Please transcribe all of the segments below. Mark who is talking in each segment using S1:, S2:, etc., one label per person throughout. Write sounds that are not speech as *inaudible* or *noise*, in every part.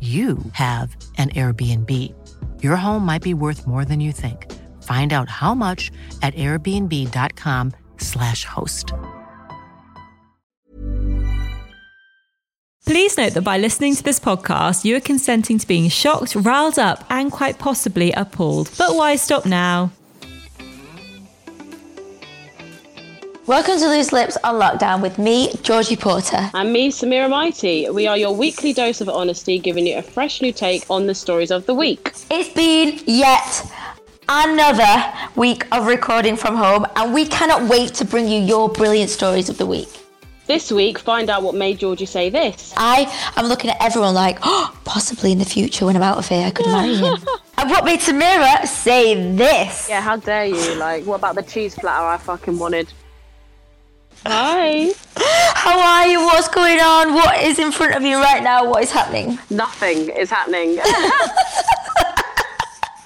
S1: you have an Airbnb. Your home might be worth more than you think. Find out how much at airbnb.com/slash host.
S2: Please note that by listening to this podcast, you are consenting to being shocked, riled up, and quite possibly appalled. But why stop now?
S3: Welcome to Loose Lips on Lockdown with me, Georgie Porter.
S4: And me, Samira Mighty. We are your weekly dose of honesty, giving you a fresh new take on the stories of the week.
S3: It's been yet another week of recording from home, and we cannot wait to bring you your brilliant stories of the week.
S4: This week, find out what made Georgie say this.
S3: I am looking at everyone like, oh, possibly in the future when I'm out of here, I could marry him. *laughs* and what made Samira say this?
S4: Yeah, how dare you? Like, what about the cheese platter I fucking wanted? Hi.
S3: How are you? What's going on? What is in front of you right now? What is happening?
S4: Nothing is happening. *laughs*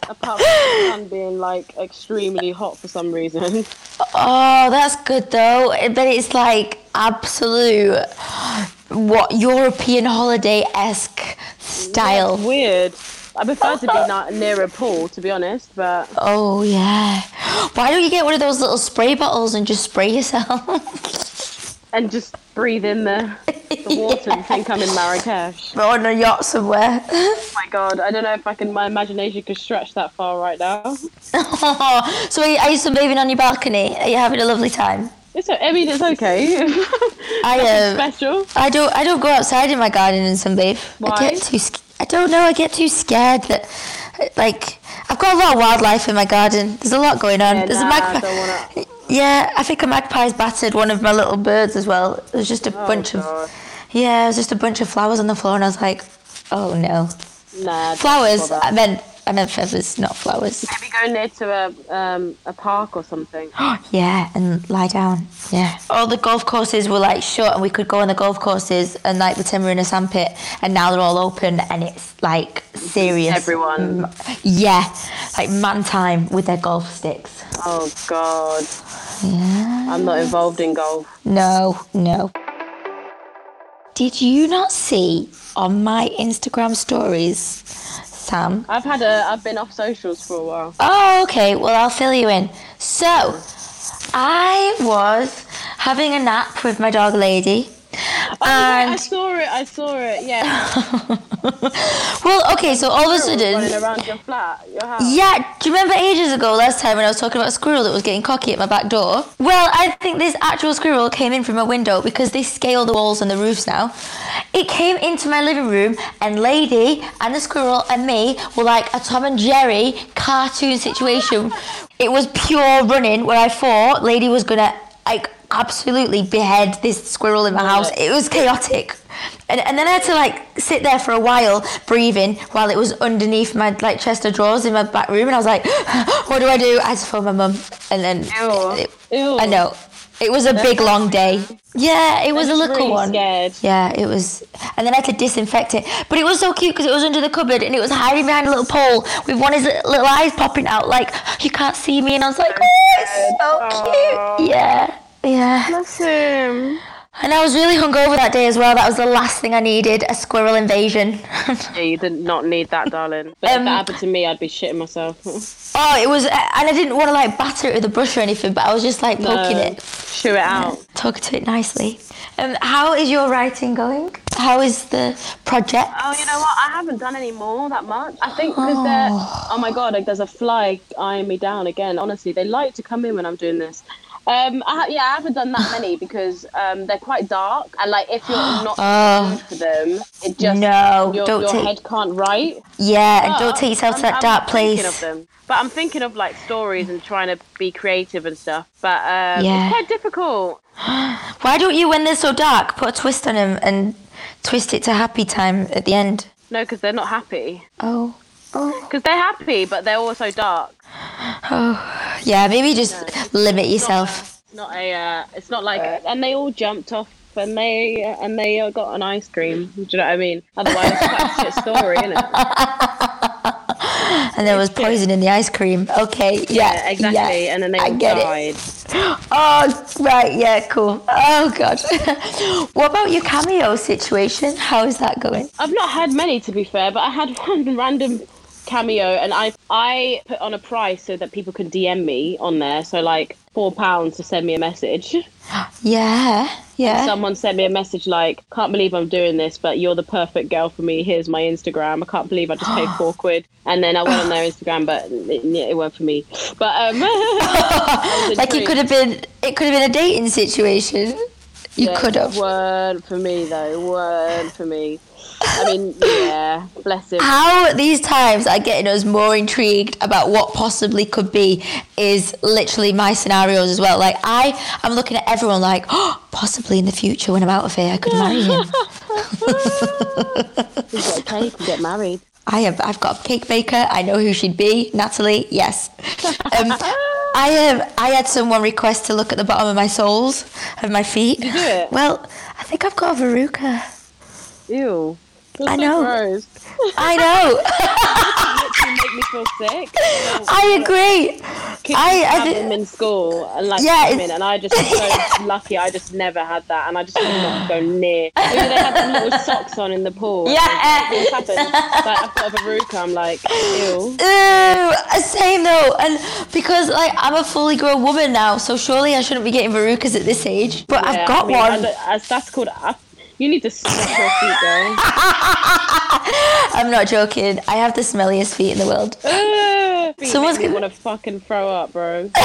S4: Apart from the sun being like extremely hot for some reason.
S3: Oh, that's good though. But it's like absolute what European holiday esque style.
S4: It's weird. I prefer to be *laughs* not near a pool, to be honest, but
S3: Oh yeah. *gasps* Why don't you get one of those little spray bottles and just spray yourself?
S4: and just breathe in the, the *laughs* water and think I'm in Marrakesh.
S3: or on a yacht somewhere.
S4: Oh my god, I don't know if I can. My imagination could stretch that far right now. *laughs*
S3: so are you, are you sunbathing on your balcony? Are you having a lovely time?
S4: It's. I mean, it's okay. *laughs*
S3: I
S4: Nothing
S3: uh,
S4: special.
S3: I don't I don't go outside in my garden and sunbathe.
S4: Why?
S3: I get too I don't know. I get too scared that like I've got a lot of wildlife in my garden. There's a lot going on.
S4: Yeah,
S3: There's
S4: nah,
S3: a magpie.
S4: wanna-
S3: Yeah, I think a magpie's battered one of my little birds as well. There's just a oh, bunch
S4: Oh, God.
S3: of yeah, it was just a bunch of flowers on the floor, and I was like, oh no,
S4: Nah.
S3: flowers. I meant I meant feathers, not flowers.
S4: Maybe go near to a um a park or something. *gasps*
S3: Yeah, and lie down. Yeah. All the golf courses were like shut, and we could go on the golf courses and like pretend we we're in a sandpit. And now they're all open, and it's like serious.
S4: Everyone.
S3: m- yeah, like man time with their golf sticks.
S4: Oh god.
S3: Yeah.
S4: I'm not involved in golf.
S3: No, no. Did you not see on my Instagram stories, Sam?
S4: I've had a. I've been off socials for a while.
S3: Oh, okay. Well, I'll fill you in. So, I was having a nap with my dog lady.
S4: Oh, wait, I saw it. I saw it. Yeah. *laughs*
S3: well, okay. So all of a
S4: Running
S3: sudden,
S4: around your flat, your house.
S3: yeah. Do you remember ages ago, last time when I was talking about a squirrel that was getting cocky at my back door? Well, I think this actual squirrel came in from a window because they scale the walls and the roofs now. It came into my living room, and Lady and the squirrel and me were like a Tom and Jerry cartoon situation. it was pure running where I thought Lady was gonna like absolutely behead this squirrel in my house. It was chaotic. And, and then I had to like sit there for a while breathing while it was underneath my like chest of drawers in my back room and I was like, *gasps* what do I do? I had to phone my mum and then
S4: Ew.
S3: it-
S4: Ew.
S3: I know. It was a big long day. Yeah, it was a little
S4: really
S3: one.
S4: scared.
S3: Yeah, it was, and then I had to disinfect it. But it was so cute because it was under the cupboard and it was hiding behind a little pole with one of his little eyes popping out, like you can't see me. And I was like, oh, it's so cute. Yeah, yeah.
S4: Bless him.
S3: And I was really hungover that day as well. That was the last thing I needed—a squirrel invasion. *laughs*
S4: Yeah, you did not need that, darling. But
S3: Um,
S4: if that happened to me, I'd be shitting myself. *laughs*
S3: oh, it was, and I didn't want to like batter it with a brush or anything, but I was just like poking
S4: No.
S3: it,
S4: Chew it out.
S3: talking to it nicely. Um, how is your writing going? How is the project?
S4: Oh, you know what? I haven't done any more that much. I think because they're. Oh my god! Like, there's a fly eyeing me down again. Honestly, they like to come in when I'm doing this. Um, I, yeah, I haven't done that many because um, they're quite dark, and like if you're *gasps* not
S3: Oh.
S4: in the mood for them, it just
S3: No,
S4: your,
S3: don't
S4: your
S3: take-
S4: head can't write.
S3: Yeah, and don't take yourself to
S4: I'm-
S3: that
S4: I'm
S3: dark place.
S4: Of them. But I'm thinking of like stories and trying to be creative and stuff. But um,
S3: Yeah.
S4: it's quite difficult. *gasps*
S3: Why don't you, when they're so dark, put a twist on them and twist it to happy time at the end?
S4: No, because they're not happy.
S3: Oh. Oh.
S4: Because they're happy, but they're also dark.
S3: Oh, *sighs* yeah, maybe just limit yourself.
S4: It's not a. Uh, it's not like. and they all jumped off. And they and they uh, got an ice cream. Do you know what I mean? Otherwise, it's quite a shit story, isn't it? *laughs*
S3: And there was poison in the ice cream. Okay, yeah.
S4: exactly.
S3: yeah,
S4: And then they
S3: I get
S4: died.
S3: it. *gasps* Oh, right, yeah, cool. Oh, God. *laughs* what about your cameo situation? How is that going?
S4: I've not had many to be fair, but I had *laughs* one random cameo, and I I put on a price so that people can DM me on there. So like four pounds to send me a message. *gasps*
S3: Yeah, yeah.
S4: Someone sent me a message like, "Can't believe I'm doing this, but you're the perfect girl for me. Here's my Instagram. I can't believe I just paid *gasps* four quid." And then I went on their Instagram, but it, it weren't for me. But um, *laughs* *laughs*
S3: like it could have been, it could have been a dating situation. You could have.
S4: Weren't for me though. Weren't for me. I mean, yeah, bless him.
S3: How these times are getting us more intrigued about what possibly could be is literally my scenarios as well. Like I, I'm looking at everyone like, oh, possibly in the future when I'm out of here, I could marry him. *laughs*
S4: We get a cake and get married.
S3: I have, I've got a cake baker. I know who she'd be. Natalie, yes. *laughs* Um, I have, I had someone request to look at the bottom of my soles of my feet.
S4: do it?
S3: Well, I think I've got a verruca.
S4: Ew. Feels
S3: I
S4: so
S3: know.
S4: Gross.
S3: I know. *laughs* *laughs*
S4: Feel sick. *laughs*
S3: I agree. I- I did-
S4: them in school and like
S3: Yeah,
S4: women, and I just was so *laughs* lucky. I just never had that, and I just could not go near. Maybe they had them little socks on in the pool.
S3: Yeah.
S4: Things happen. Like I've got a verruca. I'm like, ew.
S3: Ew, same though, and because like I'm a fully grown woman now, so surely I shouldn't be getting verrucas at this age. But
S4: Yeah,
S3: I've got
S4: I mean,
S3: one.
S4: I as that's called. I, you need to stretch your feet, girl. *laughs*
S3: I'm not joking. I have the smelliest feet in the world.
S4: Ugh, feet
S3: Someone's gonna-
S4: want to fucking throw up, bro. *laughs*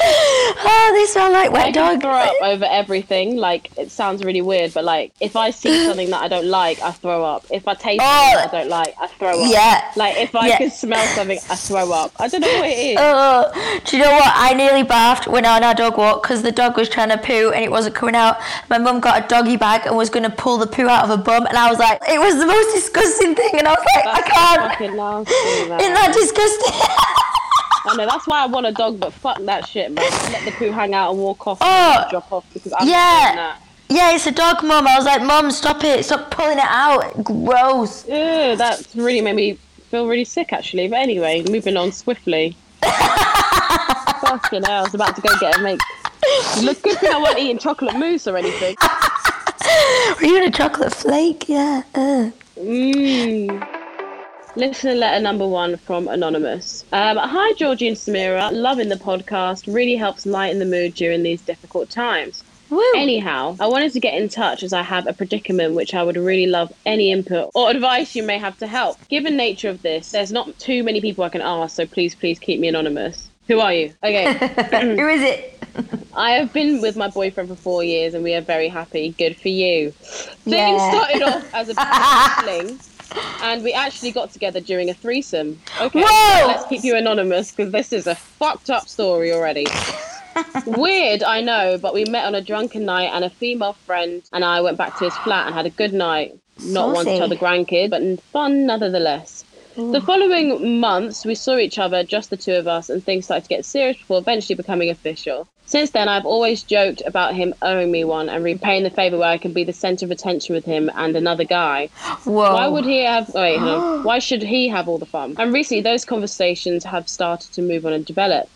S3: Oh, they smell like wet
S4: can
S3: dog.
S4: throw up *laughs* over everything. Like it sounds really weird, but like if I see *laughs* something that I don't like, I throw up. If I taste oh. something that I don't like, I throw up.
S3: Yeah.
S4: Like if I
S3: Yeah.
S4: can smell something, I throw up. I don't know what it is.
S3: Oh, do you know what? I nearly barfed when on our dog walk because the dog was trying to poo and it wasn't coming out. My mum got a doggy bag and was going to pull the poo out of her bum, and I was like, it was the most disgusting thing, and I was like, I can't.
S4: nasty. *laughs*
S3: Isn't that disgusting?
S4: I know that's why I want a dog, but fuck that shit, man. Let the poo hang out and walk off,
S3: Oh,
S4: and drop off because I'm
S3: yeah.
S4: doing that.
S3: yeah, it's a dog, mum. I was like, mum, stop it, stop pulling it out. Gross.
S4: Ew, that's really made me feel really sick, actually. But anyway, moving on swiftly. *laughs* fucking hell, I was about to go get a make. Look, good thing I wasn't eating chocolate mousse or anything. *laughs*
S3: Were you in a chocolate flake? Yeah. Uh.
S4: Mmm. Listener letter number one from Anonymous. Um, Hi, Georgie and Samira. Loving the podcast. Really helps lighten the mood during these difficult times.
S3: Woo.
S4: Anyhow, I wanted to get in touch as I have a predicament which I would really love any input or *laughs* advice you may have to help. Given nature of this, there's not too many people I can ask, so please, please keep me anonymous. Who are you? Okay. *laughs*
S3: Who is it? *laughs*
S4: I have been with my boyfriend for four years and we are very happy. Good for you. Things
S3: Yeah.
S4: started off as a fling and we actually got together during a threesome. Okay,
S3: Whoa!
S4: let's keep you anonymous because this is a fucked up story already. *laughs* Weird, I know, but we met on a drunken night and a female friend and I went back to his flat and had a good night. Not one to tell the grandkids, but fun nonetheless. The following months, we saw each other, just the two of us, and things started to get serious before eventually becoming official. Since then, I've always joked about him owing me one and repaying the favour where I can be the centre of attention with him and another guy.
S3: Whoa.
S4: Why would he have? oh, Wait, on. *gasps* Why should he have all the fun? And recently, those conversations have started to move on and develop.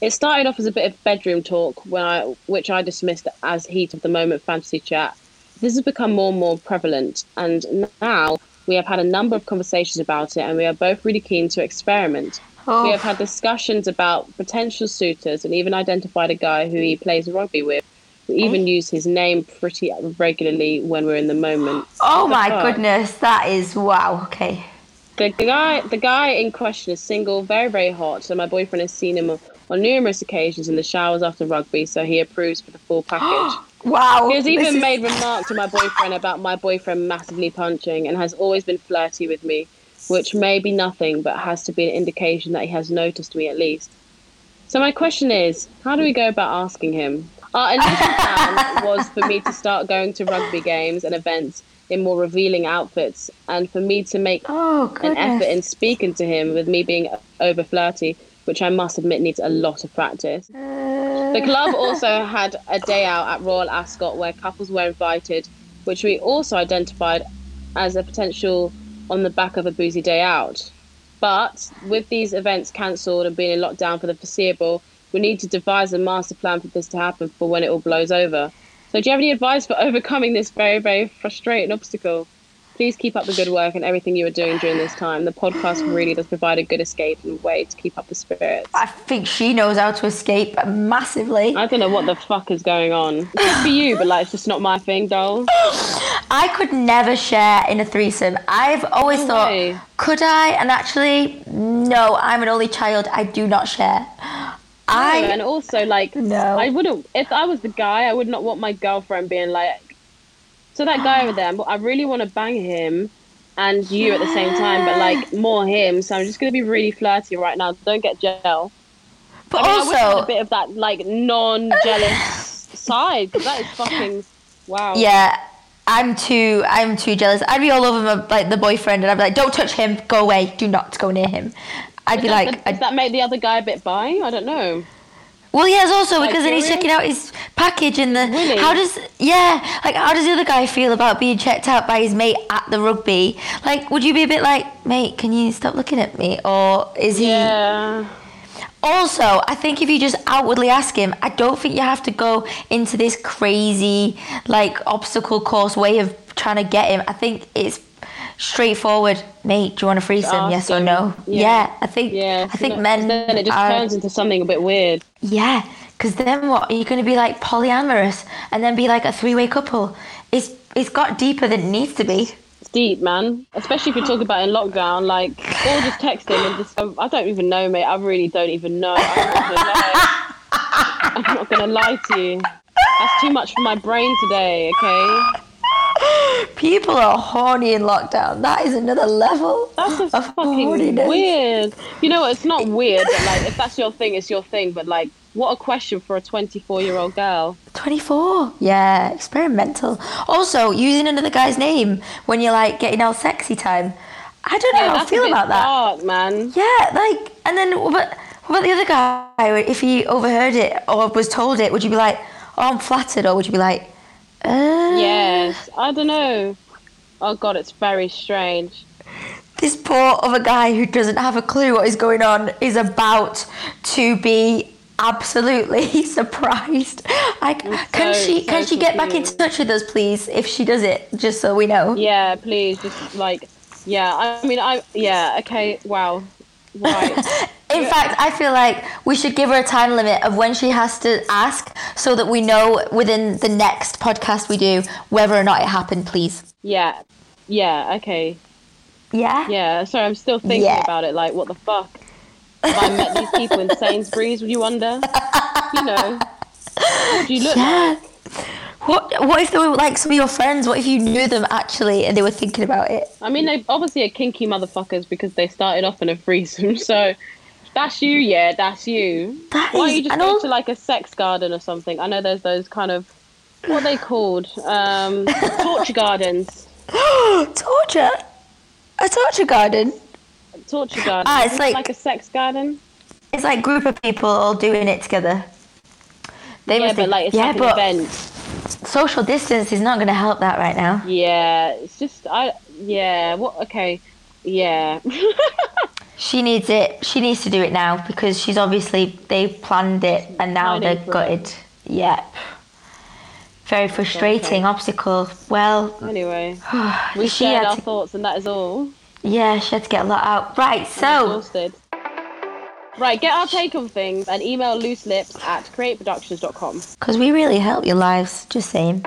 S4: It started off as a bit of bedroom talk, when I, which I dismissed as heat of the moment fantasy chat. This has become more and more prevalent, and now we have had a number of conversations about it, and we are both really keen to experiment.
S3: Oh.
S4: We have had discussions about potential suitors and even identified a guy who he plays rugby with, We even oh. use his name pretty regularly when we're in the moment.
S3: Oh my goodness, that is wow. Okay.
S4: The guy, the guy in question is single, very, very hot. So my boyfriend has seen him on, on numerous occasions in the showers after rugby. So he approves for the full package. *gasps*
S3: Wow.
S4: He has even
S3: is-
S4: made remarks to my boyfriend about my boyfriend massively punching and has always been flirty with me, which may be nothing, but has to be an indication that he has noticed me at least. So my question is, how do we go about asking him? Our initial *laughs* plan was for me to start going to rugby games and events in more revealing outfits, and for me to make
S3: Oh
S4: an effort in speaking to him with me being over flirty, which I must admit needs a lot of practice. The uh. club *laughs* also had a day out at Royal Ascot where couples were invited, which we also identified as a potential on the back of a boozy day out. But with these events cancelled and being in lockdown for the foreseeable, we need to devise a master plan for this to happen for when it all blows over. So, do you have any advice for *laughs* overcoming this very, very frustrating obstacle? Please keep up the good work and everything you are doing during this time. The podcast really does provide a good escape and way to keep up the spirits.
S3: I think she knows how to escape massively.
S4: I don't know what the fuck is going on. Good for you, but like it's just not my thing, doll. *gasps*
S3: I could never share in a threesome. I've always
S4: No
S3: thought,
S4: way.
S3: could I? And actually, no, I'm an only child. I do not share. I
S4: and also like
S3: No.
S4: I wouldn't if I was the guy, I would not want my girlfriend being like so that guy over there, I really want to bang him and you at the same time, but like more him. So I'm just gonna be really flirty right now. Don't get gel.
S3: but
S4: I mean, I wish I
S3: also,
S4: a bit of that like non-jealous *laughs* side. that is fucking wow.
S3: yeah, I'm too, I'm too jealous. I'd be all over my like the boyfriend, and I'd be like, don't touch him, go away, do not go near him. I'd be like,
S4: does that make the other guy a bit bi? I don't know.
S3: Well, yes, also
S4: Like,
S3: because then he's checking out his package in the.
S4: Really?
S3: How does yeah? Like, how does the other guy feel about being checked out by his mate at the rugby? Like, would you be a bit like, mate, can you stop looking at me, or is he?
S4: Yeah.
S3: Also, I think if you just outwardly ask him, I don't think you have to go into this crazy like obstacle course way of trying to get him. I think it's straightforward. Mate, do you want to freeze
S4: ask
S3: Yes or no?
S4: Yeah.
S3: Yeah, I think.
S4: Yeah.
S3: I think
S4: no,
S3: men.
S4: then it just
S3: are,
S4: turns into something a bit weird.
S3: yeah, because then what? Are you going to be like polyamorous and then be like a three-way couple? It's it's got deeper than it needs to be.
S4: It's deep, man. Especially if you're talking about in lockdown, like, or just text him and just. I don't even know, mate. I really don't even know. I'm not gonna lie, I'm not gonna lie to you. That's too much for my brain today. Okay. *gasps*
S3: People are horny in lockdown. That is another level
S4: That's just
S3: of
S4: fucking
S3: horniness.
S4: weird. You know, it's not *laughs* weird, but like, if that's your thing, it's your thing. But like, what a question for a 24 year old girl.
S3: 24. Yeah, experimental. Also, using another guy's name when you're like getting all sexy time. I don't know
S4: Yeah,
S3: how I feel about that.
S4: dark, man.
S3: Yeah, like, and then what about, what about the other guy? If he overheard it or was told it, would you be like, oh, I'm flattered? Or would you be like, uh,
S4: Yes, I don't know. Oh god, it's very strange.
S3: this poor other guy who doesn't have a clue what is going on is about to be absolutely *laughs* surprised. I, can
S4: so-
S3: she
S4: so
S3: can she get back in touch with us, please, if she does it, just so we know?
S4: Yeah, please, just like, yeah. I mean, I yeah. Okay, wow, right. *laughs*
S3: In fact, I feel like we should give her a time limit of when she has to ask so that we know within the next podcast we do whether or not it happened, please.
S4: yeah, yeah. Okay,
S3: Yeah?
S4: yeah. Sorry, I'm still thinking
S3: Yeah.
S4: about it. Like, what the fuck? Have I met these people in *laughs* Sainsbury's? Would you wonder? You know, what *laughs* do you look
S3: Yeah.
S4: like?
S3: What what if they were like some of your friends? What if you knew them actually and they were thinking about it?
S4: I mean, they obviously are kinky motherfuckers because they started off in a threesome. *laughs* So. That's you, yeah, that's you.
S3: That
S4: Why don't you just go to like a sex garden or something? I know there's those kind of what are they called? Um, *laughs* torture gardens. *gasps*
S3: torture? A torture garden?
S4: Torture garden.
S3: Ah, it's like-
S4: like a sex garden.
S3: It's like group of people all doing it together. They
S4: yeah,
S3: must
S4: but
S3: think-
S4: like it's
S3: yeah,
S4: like
S3: but
S4: an event.
S3: Social distance is not going to help that right now.
S4: Yeah, it's just I. Yeah. What? Okay. Yeah. *laughs*
S3: She needs it. She needs to do it now because she's obviously they planned it and now they're
S4: for it.
S3: gutted. Yep. Very frustrating obstacle. Well,
S4: anyway, *sighs* we shared
S3: had
S4: our
S3: to-
S4: thoughts, and that is all.
S3: yeah, she had to get a lot out. Right, so
S4: exhausted. Right, get our take on things and email loose lips at createproductions.com.
S3: Because we really help your lives, just saying.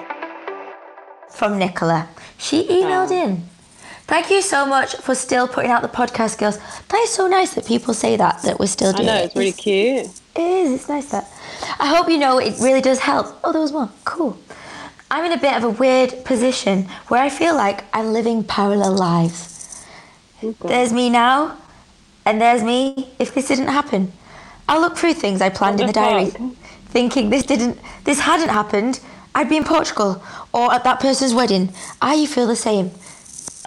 S3: From Nicola. She emailed oh. in. Thank you so much for still putting out the podcast, girls. That is so nice that people say that, that we're still doing.
S4: I
S3: doing
S4: know,
S3: it.
S4: it's really cute.
S3: It is, it's nice that. I hope you know it really does help. Oh, there was one. Cool. I'm in a bit of a weird position where I feel like I'm living parallel lives. Oh, There's me now, and there's me if this didn't happen. I'll look through things I planned in
S4: the
S3: diary, thinking this didn't, this hadn't happened. I'd be in Portugal or at that person's wedding. I you feel the same.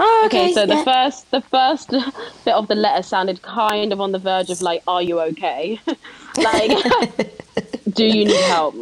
S3: Oh, okay.
S4: Okay, so the first the first *laughs* bit of the letter sounded kind of on the verge of like, are you okay? *laughs* like, *laughs* do you need help?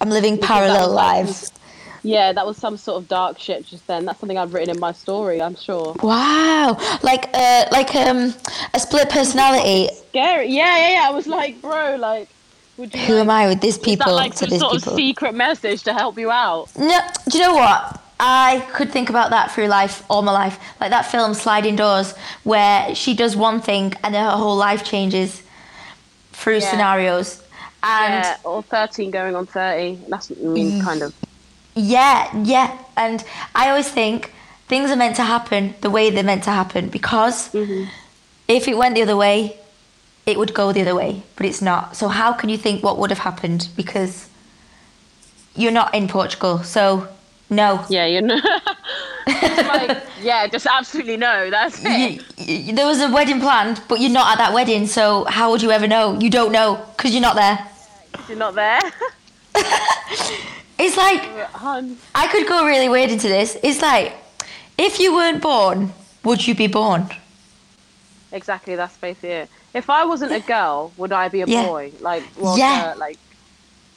S3: I'm living parallel lives.
S4: Yeah, that was some sort of dark shit just then. That's something I've written in my story, I'm sure.
S3: Wow, like uh, like um, a split personality.
S4: Scary. Yeah, yeah, yeah. I was like, bro, like, would you?
S3: Who
S4: like,
S3: am I with this
S4: Is
S3: people
S4: that like some sort
S3: people?
S4: of secret message to help you out?
S3: No, do you know what? I could think about that through life, all my life. Like that film Sliding Doors, where she does one thing and then her whole life changes through
S4: Yeah.
S3: scenarios. And
S4: yeah, or 13 going on 30. That's, kind of.
S3: Yeah, yeah. And I always think things are meant to happen the way they're meant to happen because
S4: Mm-hmm.
S3: if it went the other way, it would go the other way, but it's not. So how can you think what would have happened? Because you're not in Portugal, so no.
S4: Yeah, you know. *laughs* It's like, *laughs* yeah, just absolutely no. That's it.
S3: you, you, there was a wedding planned, but you're not at that wedding, so how would you ever know? You don't know because you're not there.
S4: You're not there. *laughs*
S3: It's like I could go really weird into this. It's like if you weren't born, would you be born?
S4: Exactly, that's basically it. If I wasn't a girl, would I be a
S3: Yeah.
S4: boy? Like, well,
S3: Yeah.
S4: uh, like,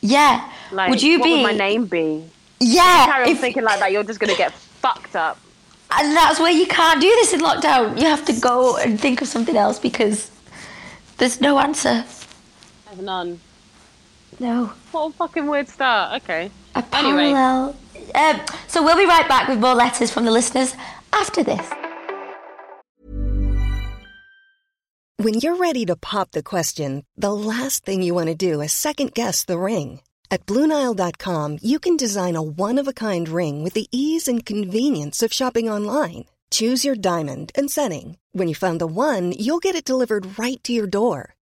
S3: Yeah.
S4: like,
S3: would you
S4: what
S3: be?
S4: would my name be?
S3: Yeah.
S4: Carry on
S3: if-
S4: thinking like that, you're just gonna get fucked up.
S3: and that's where you can't do this in lockdown. You have to go and think of something else because there's no answer.
S4: I have none.
S3: No.
S4: What a fucking weird start. Okay.
S3: A
S4: Anyway.
S3: parallel. Um, so we'll be right back with more letters from the listeners after this.
S5: When you're ready to pop the question, the last thing you want to do is second guess the ring. At Bluenile.com, you can design a one of a kind ring with the ease and convenience of shopping online. Choose your diamond and setting. When you find the one, you'll get it delivered right to your door.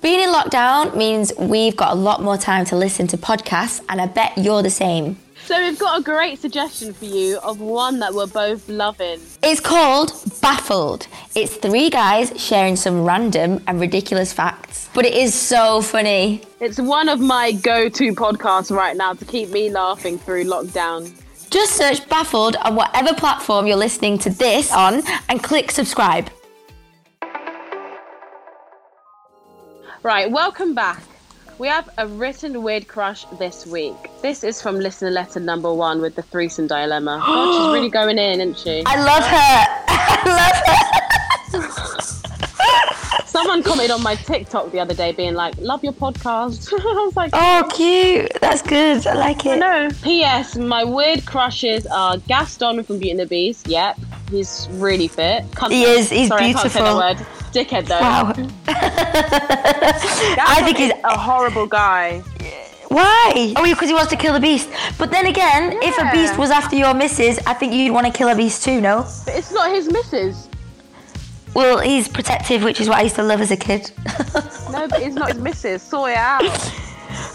S3: Being in lockdown means we've got a lot more time to listen to podcasts, and I bet you're the same.
S4: So we've got a great suggestion for you of one that we're both loving.
S3: It's called Baffled. It's three guys sharing some random and ridiculous facts, but it is so funny.
S4: It's one of my go-to podcasts right now to keep me laughing through lockdown.
S3: Just search Baffled on whatever platform you're listening to this on and click subscribe.
S4: Right, welcome back. We have a written weird crush this week. This is from listener letter number one with the threesome dilemma. *gasps* God, she's really going in, isn't she?
S3: I love her. *laughs* I love her. *laughs*
S4: Someone commented on my TikTok the other day being like, love your podcast. *laughs* I was like,
S3: Oh, cute. That's good. I like it.
S4: no. P.S. My weird crushes are Gaston from Beauty and the Beast, yep. He's really fit.
S3: He is, he's
S4: Sorry, I can't say that
S3: beautiful.
S4: Word. Dickhead though.
S3: Wow. *laughs* I think he's
S4: a horrible guy.
S3: Why? Oh, because he wants to kill the beast. But then again, if a beast was after your missus, I think you'd want to kill a beast too, no?
S4: But it's not his missus.
S3: Well, he's protective, which is what I used to love as a kid. *laughs*
S4: No, but it's not his missus. Sort it out.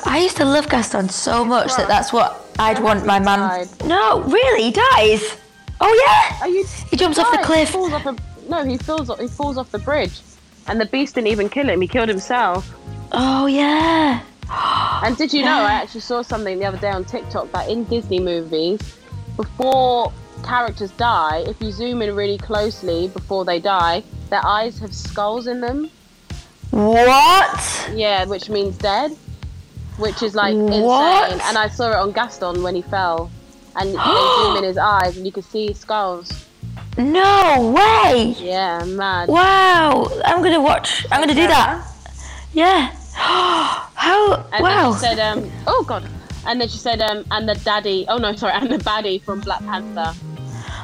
S3: I used to love Gaston so much that that's what I'd want my man.
S4: died.
S3: No, really, he dies. Oh yeah.
S4: Are you?
S3: He jumps off the cliff.
S4: He falls off a, no, he falls. off- He falls off the bridge, and the beast didn't even kill him. He killed himself.
S3: Oh yeah. *gasps*
S4: And did you know? I actually saw something the other day on TikTok that in Disney movies, before characters die, if you zoom in really closely before they die, their eyes have skulls in them.
S3: What?
S4: Yeah, which means dead. Which is like
S3: What?
S4: insane. And I saw it on Gaston when he fell, and *gasps* they zoom in his eyes, and you could see skulls.
S3: No way.
S4: Yeah, mad.
S3: Wow. I'm gonna watch. I'm gonna do that. Yeah. *gasps* How?
S4: And
S3: wow.
S4: then she said, um, oh god. And then she said, um, and the daddy. Oh no, sorry, and the baddie from Black Panther.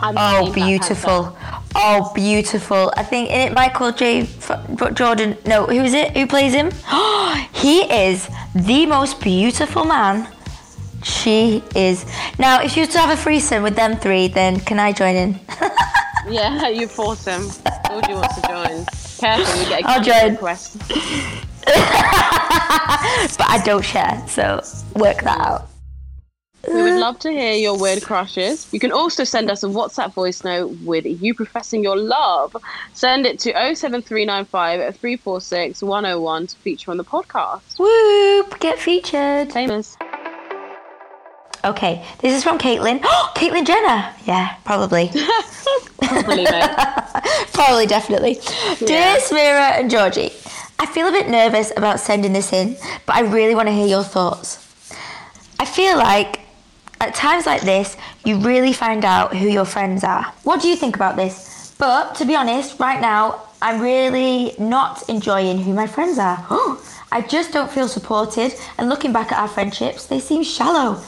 S4: The
S3: Oh, beautiful. Oh, beautiful. I think in it, Michael J. F- Jordan. No, who is it? Who plays him? *gasps* he is the most beautiful man. She is. Now, if you were to have a threesome with them three, then can I join in?
S4: Yeah, *laughs* you force him. Georgie wants to join. Careful, you get a
S3: I'll join.
S4: request. *laughs*
S3: but I don't share, so work that out.
S4: We would love to hear your weird crushes. You can also send us a WhatsApp voice note with you professing your love. Send it to 07395 346 101 to feature on the podcast.
S3: Whoop, get featured.
S4: Famous.
S3: Okay, this is from Caitlin. Oh, *gasps* Caitlin Jenner. Yeah, probably. *laughs*
S4: Probably. *laughs*
S3: Probably, definitely. Dear Samira and Georgie, I feel a bit nervous about sending this in, but I really want to hear your thoughts. I feel like at times like this, you really find out who your friends are. What do you think about this? But to be honest, right now, I'm really not enjoying who my friends are. *gasps* *gasps* I just don't feel supported, and looking back at our friendships, they seem shallow.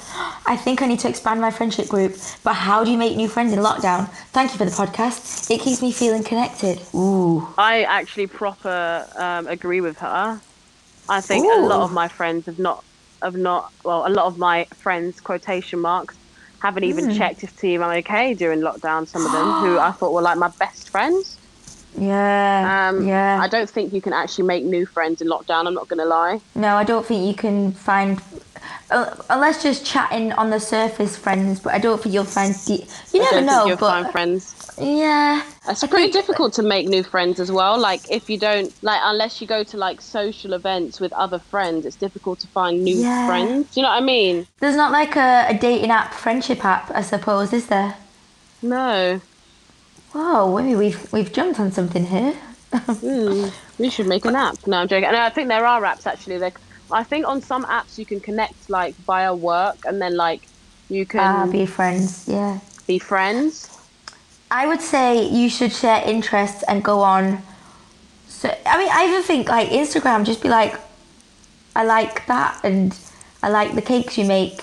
S3: I think I need to expand my friendship group, but how do you make new friends in lockdown? Thank you for the podcast. It keeps me feeling connected. Ooh.
S4: I actually proper um, agree with her. I think a lot of my friends have not, have not. Well, a lot of my friends, quotation marks, haven't even
S3: Hmm.
S4: checked if team I'm okay during lockdown. Some of them who *gasps* I thought were like my best friends.
S3: Yeah.
S4: Um,
S3: yeah.
S4: I don't think you can actually make new friends in lockdown. I'm not gonna lie.
S3: No, I don't think you can find, uh, unless just chatting on the surface friends. But I don't think you'll find. De- you
S4: I
S3: never
S4: don't
S3: know,
S4: think you'll
S3: but
S4: find friends.
S3: yeah,
S4: It's pretty difficult to make new friends as well. Like if you don't like, unless you go to like social events with other friends, it's difficult to find new
S3: Yeah.
S4: friends. Do you know what I mean?
S3: there's not like a, a dating app, friendship app, I suppose, is there?
S4: No.
S3: Whoa, maybe we've we've jumped on something here.
S4: Hmm, we should make an app. No, I'm joking. No, I think there are apps actually. Like, I think on some apps you can connect like via work, and then like you can
S3: Ah, be friends. Yeah.
S4: be friends.
S3: I would say you should share interests and go on. So I mean, I even think like Instagram, just be like, I like that, and I like the cakes you make,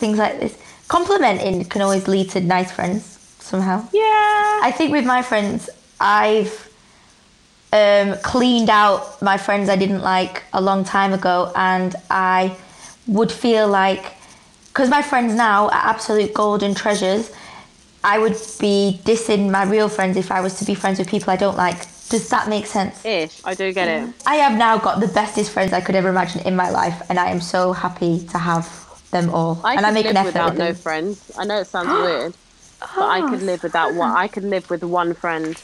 S3: things like this. Complimenting can always lead to nice friends somehow.
S4: Yeah.
S3: I think with my friends, I've um, cleaned out my friends I didn't like a long time ago, and I would feel like, because my friends now are absolute golden treasures, I would be dissing my real friends if I was to be friends with people I don't like. Does that make sense?
S4: Ish. I do get it.
S3: I have now got the bestest friends I could ever imagine in my life, and I am so happy to have them all.
S4: I
S3: and I make
S4: live
S3: an effort
S4: without
S3: with
S4: no friends. I know it sounds *gasps* weird, but I could live without one. I could live with one friend.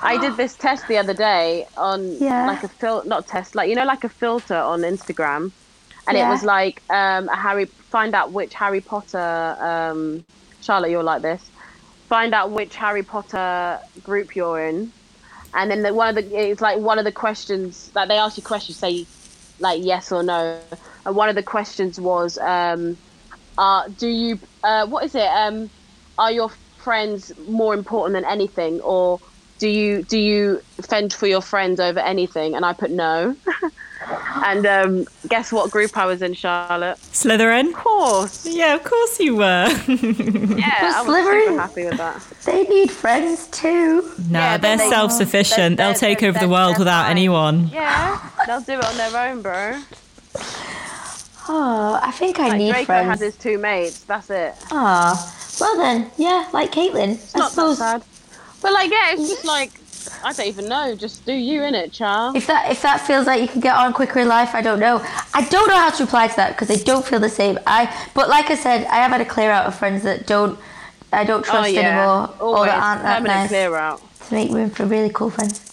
S4: I did this test the other day on
S3: Yeah.
S4: like a fil not test, like you know, like a filter on Instagram, and it was like um, a Harry find out which Harry Potter. Um, Charlotte, you're like this. Find out which Harry Potter group you're in, and then the, one of the it's like one of the questions that they ask you questions, say like yes or no, and one of the questions was, um, uh, do you uh, what is it? Um, are your friends more important than anything, or do you do you fend for your friends over anything? And I put no. *laughs* And um, guess what group I was in, Charlotte?
S2: Slytherin?
S4: Of course.
S2: Yeah, of course you were. *laughs*
S4: Yeah, I was
S3: Slytherin?
S4: super happy with that.
S3: They need friends too.
S2: no,
S4: Yeah,
S2: they're
S4: they-
S2: self sufficient.
S4: they're-
S2: They'll take
S4: they're-
S2: over the world without
S4: fine.
S2: anyone.
S4: Yeah, they'll do it on their own, bro.
S3: Oh, I think I
S4: Like
S3: need
S4: Draco
S3: friends.
S4: has his two mates. That's it.
S3: Ah, well then, yeah, like Caitlin. I
S4: Not that
S3: suppose
S4: sad. But like, yeah, it's just like I don't even know. Just do you in it, child.
S3: if that if that feels like you can get on quicker in life, I don't know. I don't know how to reply to that because I don't feel the same. I but like I said, I have had a clear out of friends that don't I don't
S4: Oh
S3: trust
S4: yeah,
S3: anymore or
S4: always
S3: that aren't that nice
S4: clear out.
S3: to make room for really cool friends.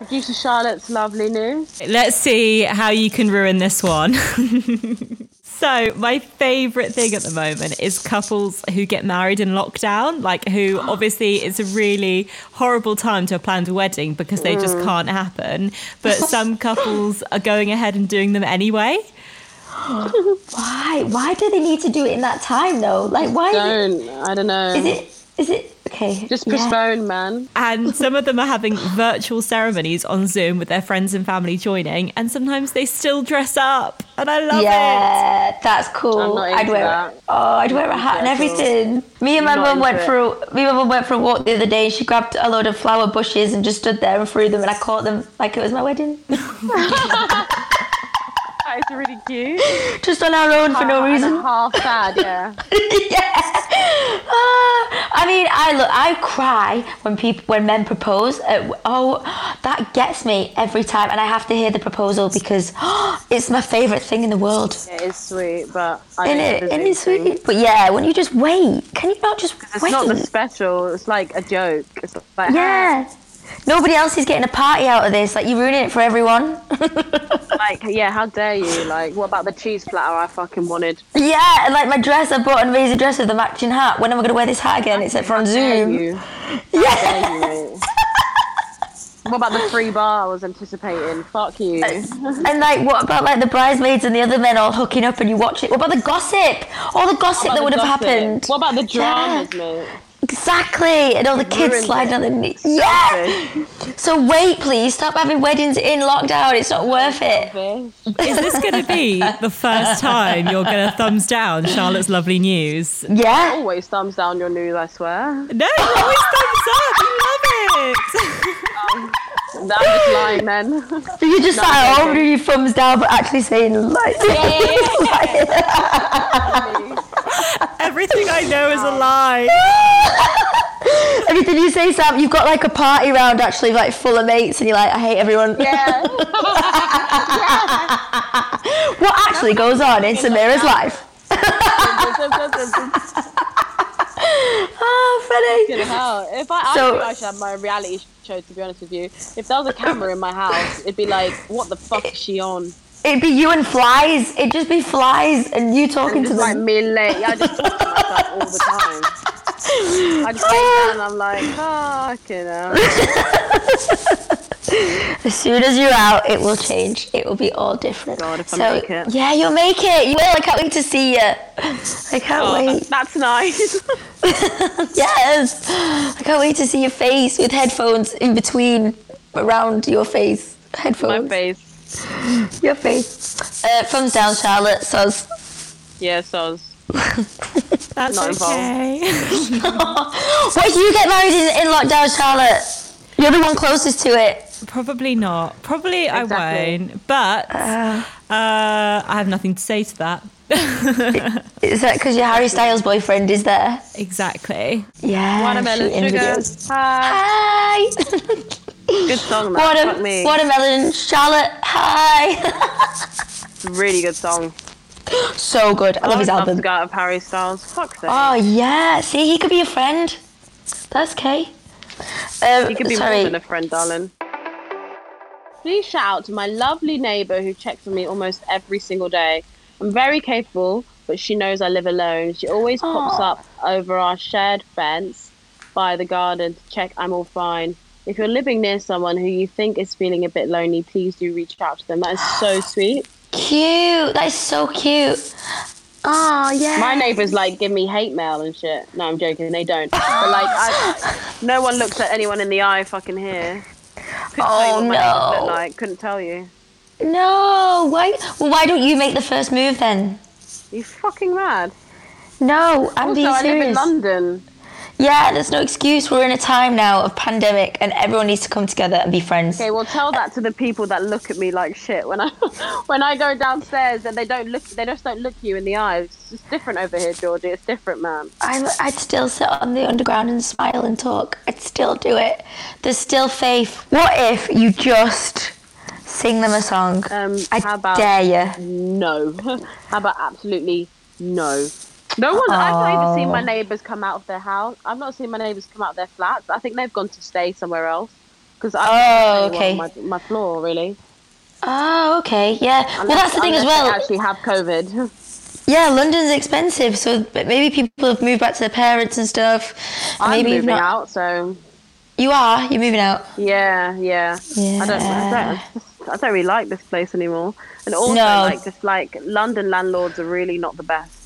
S4: Producer Charlotte's lovely news.
S2: Let's see how you can ruin this one. *laughs* so, my favourite thing at the moment is couples who get married in lockdown, like who *gasps* obviously it's a really horrible time to have planned a wedding because they just mm. can't happen. But *laughs* some couples are going ahead and doing them anyway. *gasps*
S3: Why? Why do they need to do it in that time though? Like why is
S4: Don't I don't know.
S3: Is it? Is it okay?
S4: just
S3: yeah.
S4: man.
S2: And some of them are having *laughs* virtual ceremonies on Zoom with their friends and family joining, and sometimes they still dress up. And I love it.
S3: Yeah, that's cool.
S4: I'm not
S3: I'd wear
S4: that.
S3: oh, I'd wear a hat and
S4: Yeah, cool.
S3: everything. Me and my
S4: Not
S3: mum went
S4: into
S3: for a, me and my mum went for a walk the other day. She grabbed a load of flower bushes and just stood there and threw them, and I caught them like it was my wedding, *laughs* *laughs*
S4: That is really cute. *laughs*
S3: just on our own for no reason.
S4: half sad, yeah. *laughs*
S3: yeah. Ah, I mean, I look, I cry when people when men propose. Uh, oh, that gets me every time, and I have to hear the proposal because *gasps* it's my favorite thing in the world.
S4: It is sweet, but I
S3: it, and
S4: Zoom
S3: it's
S4: thing.
S3: sweet. But yeah, when you just wait, can you not just
S4: It's
S3: wait?
S4: not the special. It's like a joke. It's like
S3: yeah. Nobody else is getting a party out of this. Like you're ruining it for everyone. *laughs*
S4: like yeah. How dare you? Like, what about the cheese platter I fucking wanted?
S3: yeah, and like my dress, I bought an amazing dress with the matching hat. When am I gonna wear this hat again? It's like from Zoom.
S4: you? *laughs*
S3: Yeah.
S4: You. What about the free bar I was anticipating? Fuck you.
S3: Uh, and like, what about like the bridesmaids and the other men all hooking up and you watch it? What about the gossip? All the gossip that would have happened.
S4: What about the
S3: Yeah.
S4: dramas, mate?
S3: Exactly, and all the kids
S4: ruined
S3: sliding
S4: it.
S3: on the knee. Yeah. So wait, please stop having weddings in lockdown. It's not worth it.
S2: Is this going to be the first time you're going to thumbs down Charlotte's lovely news?
S3: Yeah.
S4: Always thumbs down your news, I swear.
S2: No, you always thumbs up. You love it. *laughs*
S4: Um, I'm just lying then. *laughs*
S3: You just
S4: Not
S3: sat at home doing your thumbs down, but actually saying like. *laughs* *laughs*
S2: Everything I know is a lie.
S3: Everything you say, Sam, you've got like a party round actually, like full of mates, and you're like, I hate everyone.
S4: yeah.
S3: what actually goes on in Samira's life? *laughs* Oh,
S4: hell. If I,
S3: So-
S4: I I should have my reality show. To be honest with you, if there was a camera in my house, it'd be like, what the fuck is she on?
S3: It'd be you and flies. It'd just be flies and you talking to
S4: Just like
S3: them.
S4: me late. Yeah, I just talk to myself all the *laughs* time. I just lay down and I'm like, fucking hell. *laughs*
S3: As soon as you're out, it will change. It will be all different.
S4: God, if I
S3: so,
S4: make it.
S3: Yeah, you'll make it. You will. I can't wait to see you. I can't
S4: Oh,
S3: wait.
S4: that's nice. *laughs* *laughs*
S3: Yes. I can't wait to see your face with headphones in between, around your face.
S4: my
S3: Headphones.
S4: face.
S3: Your face. Uh, thumbs down, Charlotte. Says.
S4: Yeah, soz. *laughs*
S2: That's
S4: Not involved.
S2: okay. *laughs*
S3: What if you get married in, in lockdown, Charlotte? You're the one closest to it.
S2: Probably not. Probably
S4: Exactly.
S2: I won't. But uh, I have nothing to say to that.
S3: Is that because your Harry Styles boyfriend is there?
S2: exactly.
S3: Yeah.
S4: Watermelon
S3: shooting
S4: sugar.
S3: videos.
S4: Hi.
S3: Hi.
S4: Good song, that. Fuck
S3: Water,
S4: me.
S3: watermelon, Charlotte. Hi. *laughs*
S4: Really good song.
S3: So good. I love his
S4: I'd love to
S3: album.
S4: go out of Harry Styles. Fuck that.
S3: Oh yeah. See, he could be a friend. That's okay. Um,
S4: He could be
S3: sorry.
S4: more than a friend, darling. Please shout out to my lovely neighbour who checks on me almost every single day. I'm very capable, but she knows I live alone. She always pops
S3: Aw.
S4: up over our shared fence by the garden to check I'm all fine. If you're living near someone who you think is feeling a bit lonely, please do reach out to them. That is so *gasps* sweet.
S3: Cute. That is so cute. Oh yeah.
S4: My neighbours like give me hate mail and shit. No, I'm joking. They don't. But like, I, *gasps* no one looks at anyone in the eye fucking here. Couldn't tell you
S3: Oh,
S4: what my neighbours
S3: no.
S4: like. Couldn't tell you.
S3: No, why? Well, why don't you make the first move then?
S4: You fucking mad.
S3: No, I'm
S4: also,
S3: being
S4: I live in. London.
S3: Yeah, there's no excuse. We're in a time now of pandemic, and everyone needs to come together and be friends.
S4: Okay, well, tell that to the people that look at me like shit when I *laughs* when I go downstairs and they don't look, they just don't look you in the eyes. It's just different over here, Georgie. It's different, man.
S3: I'm, I'd still sit on the underground and smile and talk. I'd still do it. There's still faith. What if you just sing them a song?
S4: Um,
S3: I
S4: how about
S3: dare you.
S4: No. *laughs* how about absolutely no? No one. I've not even seen my oh. neighbours come out of their house. I've not seen my neighbours come out of their flats. I think they've gone to stay somewhere else. Because I
S3: Oh, okay.
S4: my, my floor really.
S3: Oh, okay, yeah. well, that's the thing as
S4: unless they
S3: well.
S4: Actually, have COVID. *laughs*
S3: Yeah, London's expensive, so maybe people have moved back to their parents and stuff. and
S4: I'm moving
S3: not-
S4: out, so
S3: You are. You're moving out.
S4: yeah, yeah. I don't, I don't, I don't really like this place anymore. And also,
S3: No.
S4: like, just like London landlords are really not the best.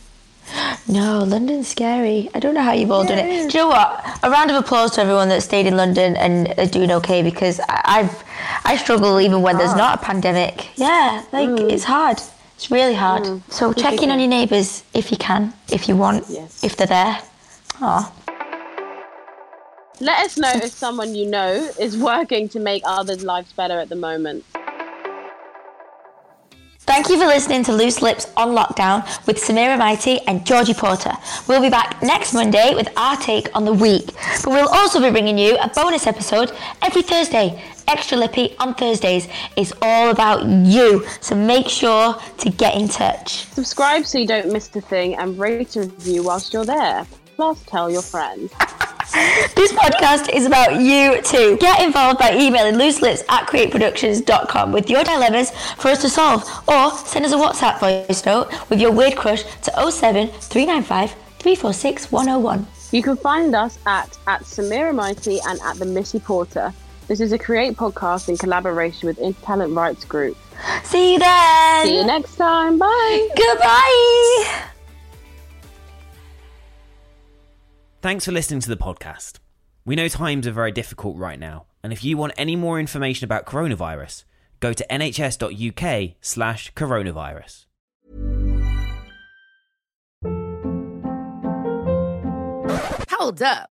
S3: No, London's scary. I don't know how you've all done it. Do you know what? A round of applause to everyone that stayed in London and are doing okay because I, I've I struggle even when there's not a pandemic. Yeah, like mm. it's hard. It's really hard. Mm. So check in on your neighbours if you can, if you want,
S4: Yes.
S3: if they're there. Aw.
S4: Let us know if someone you know is working to make others' lives better at the moment.
S3: Thank you for listening to Loose Lips on Lockdown with Samira Mighty and Georgie Porter. We'll be back next Monday with our take on the week, but we'll also be bringing you a bonus episode every Thursday. Extra Lippy on Thursdays is all about you, so make sure to get in touch.
S4: Subscribe so you don't miss a thing and rate and review whilst you're there. Plus, tell your friends.
S3: This podcast is about you too. Get involved by emailing looselips at createproductions.com with your dilemmas for us to solve, or send us a WhatsApp voice note with your weird crush to 07 395 346 101.
S4: You can find us at, at Samira Mighty and at the Missy Porter. This is a Create podcast in collaboration with Intertalent Rights Group.
S3: See you then.
S4: See you next time. Bye.
S3: Goodbye.
S6: Thanks for listening to the podcast. We know times are very difficult right now, and if you want any more information about coronavirus, go to nhs.uk slash coronavirus.
S7: Hold up.